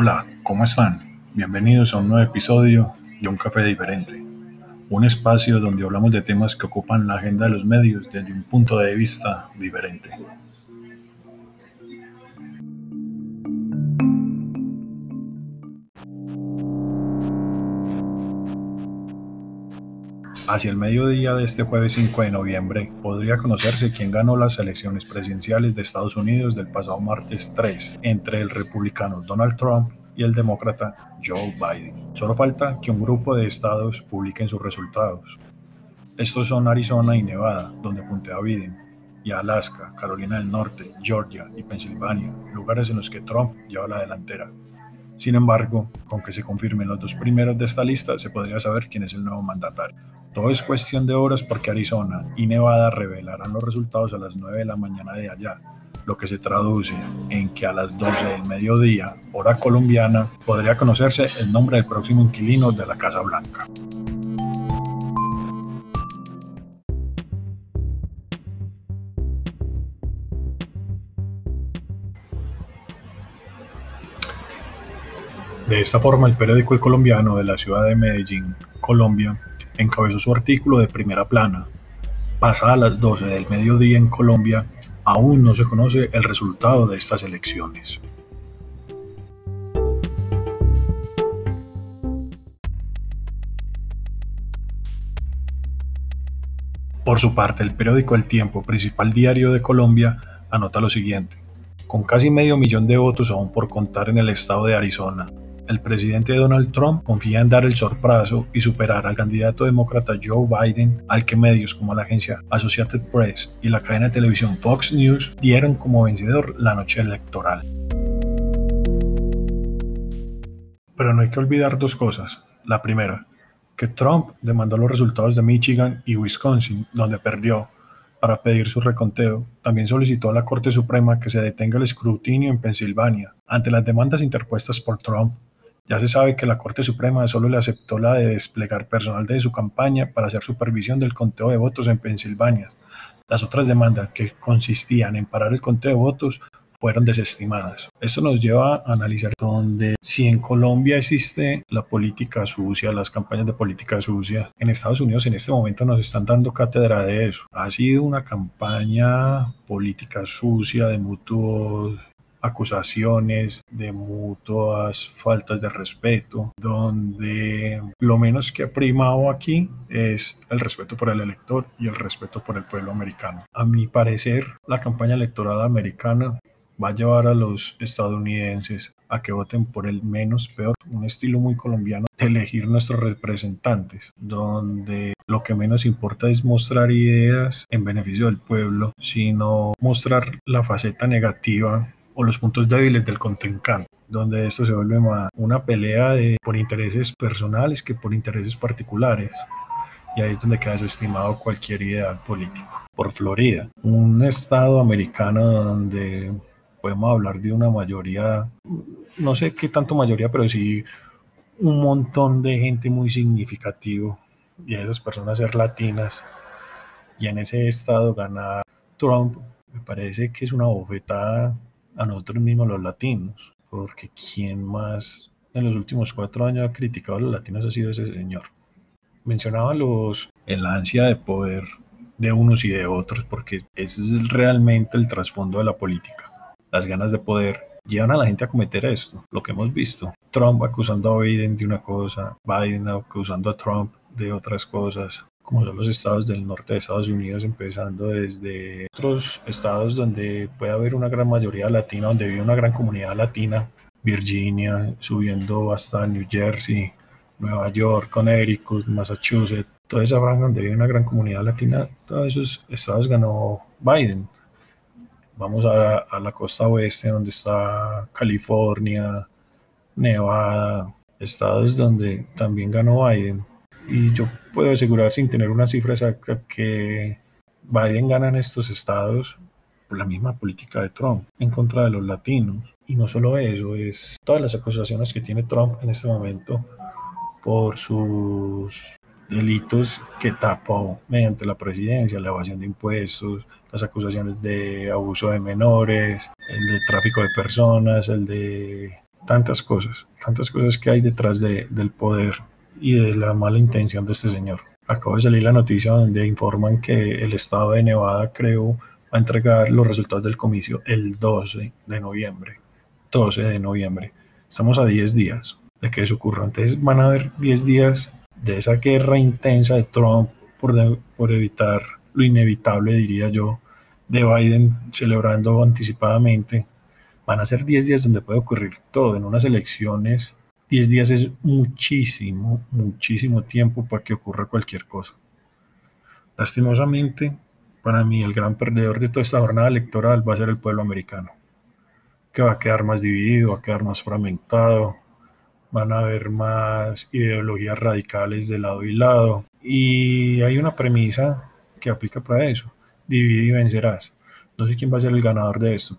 Hola, ¿cómo están? Bienvenidos a un nuevo episodio de Un Café Diferente, un espacio donde hablamos de temas que ocupan la agenda de los medios desde un punto de vista diferente. Hacia el mediodía de este jueves 5 de noviembre podría conocerse quién ganó las elecciones presidenciales de Estados Unidos del pasado martes 3 entre el republicano Donald Trump y el demócrata Joe Biden. Solo falta que un grupo de estados publiquen sus resultados. Estos son Arizona y Nevada, donde puntea Biden, y Alaska, Carolina del Norte, Georgia y Pensilvania, lugares en los que Trump lleva la delantera. Sin embargo, con que se confirmen los dos primeros de esta lista, se podría saber quién es el nuevo mandatario. Todo es cuestión de horas porque Arizona y Nevada revelarán los resultados a las 9 de la mañana de allá, lo que se traduce en que a las 12 del mediodía, hora colombiana, podría conocerse el nombre del próximo inquilino de la Casa Blanca. De esta forma, el periódico El Colombiano de la ciudad de Medellín, Colombia, encabezó su artículo de primera plana. Pasadas las 12 del mediodía en Colombia, aún no se conoce el resultado de estas elecciones. Por su parte, el periódico El Tiempo, principal diario de Colombia, anota lo siguiente. Con casi medio millón de votos aún por contar en el estado de Arizona, el presidente Donald Trump confía en dar el sorpaso y superar al candidato demócrata Joe Biden, al que medios como la agencia Associated Press y la cadena de televisión Fox News dieron como vencedor la noche electoral. Pero no hay que olvidar dos cosas. La primera, que Trump demandó los resultados de Michigan y Wisconsin, donde perdió, para pedir su reconteo. También solicitó a la Corte Suprema que se detenga el escrutinio en Pensilvania ante las demandas interpuestas por Trump ya se sabe que la Corte Suprema solo le aceptó la de desplegar personal de su campaña para hacer supervisión del conteo de votos en Pensilvania. Las otras demandas que consistían en parar el conteo de votos fueron desestimadas. Esto nos lleva a analizar donde si en Colombia existe la política sucia, las campañas de política sucia, en Estados Unidos en este momento nos están dando cátedra de eso. Ha sido una campaña política sucia de mutuos acusaciones de mutuas faltas de respeto, donde lo menos que ha primado aquí es el respeto por el elector y el respeto por el pueblo americano. A mi parecer, la campaña electoral americana va a llevar a los estadounidenses a que voten por el menos peor, un estilo muy colombiano de elegir nuestros representantes, donde lo que menos importa es mostrar ideas en beneficio del pueblo, sino mostrar la faceta negativa o los puntos débiles del contrincante, donde esto se vuelve más una pelea de, por intereses personales que por intereses particulares. Y ahí es donde queda desestimado cualquier ideal político. Por Florida, un estado americano donde podemos hablar de una mayoría, no sé qué tanto mayoría, pero sí un montón de gente muy significativo y a esas personas ser latinas y en ese estado ganar Trump me parece que es una bofetada a nosotros mismos los latinos, porque quien más en los últimos cuatro años ha criticado a los latinos ha sido ese señor. Mencionaba los, el ansia de poder de unos y de otros, porque ese es realmente el trasfondo de la política. Las ganas de poder llevan a la gente a cometer esto, lo que hemos visto. Trump acusando a Biden de una cosa, Biden acusando a Trump de otras cosas, como son los estados del norte de Estados Unidos, empezando desde otros estados donde puede haber una gran mayoría latina, donde vive una gran comunidad latina, Virginia, subiendo hasta New Jersey, Nueva York, Connecticut, Massachusetts, toda esa franja donde vive una gran comunidad latina, todos esos estados ganó Biden. Vamos a, a la costa oeste, donde está California, Nevada, estados donde también ganó Biden y yo puedo asegurar sin tener una cifra exacta que Biden gana en estos estados por la misma política de Trump en contra de los latinos. Y no solo eso, es todas las acusaciones que tiene Trump en este momento por sus delitos que tapó mediante la presidencia, la evasión de impuestos, las acusaciones de abuso de menores, el de tráfico de personas, el de tantas cosas, tantas cosas que hay detrás de, del poder y de la mala intención de este señor. Acabo de salir la noticia donde informan que el estado de Nevada, creo, va a entregar los resultados del comicio el 12 de noviembre. 12 de noviembre. Estamos a 10 días de que eso ocurra. Entonces van a haber 10 días de esa guerra intensa de Trump por, por evitar lo inevitable, diría yo, de Biden celebrando anticipadamente. Van a ser 10 días donde puede ocurrir todo. En unas elecciones, 10 días es muchísimo, muchísimo tiempo para que ocurra cualquier cosa. Lastimosamente, para mí el gran perdedor de toda esta jornada electoral va a ser el pueblo americano, que va a quedar más dividido, va a quedar más fragmentado, van a haber más ideologías radicales de lado y lado. Y hay una premisa que aplica para eso, divide y vencerás. No sé quién va a ser el ganador de esto,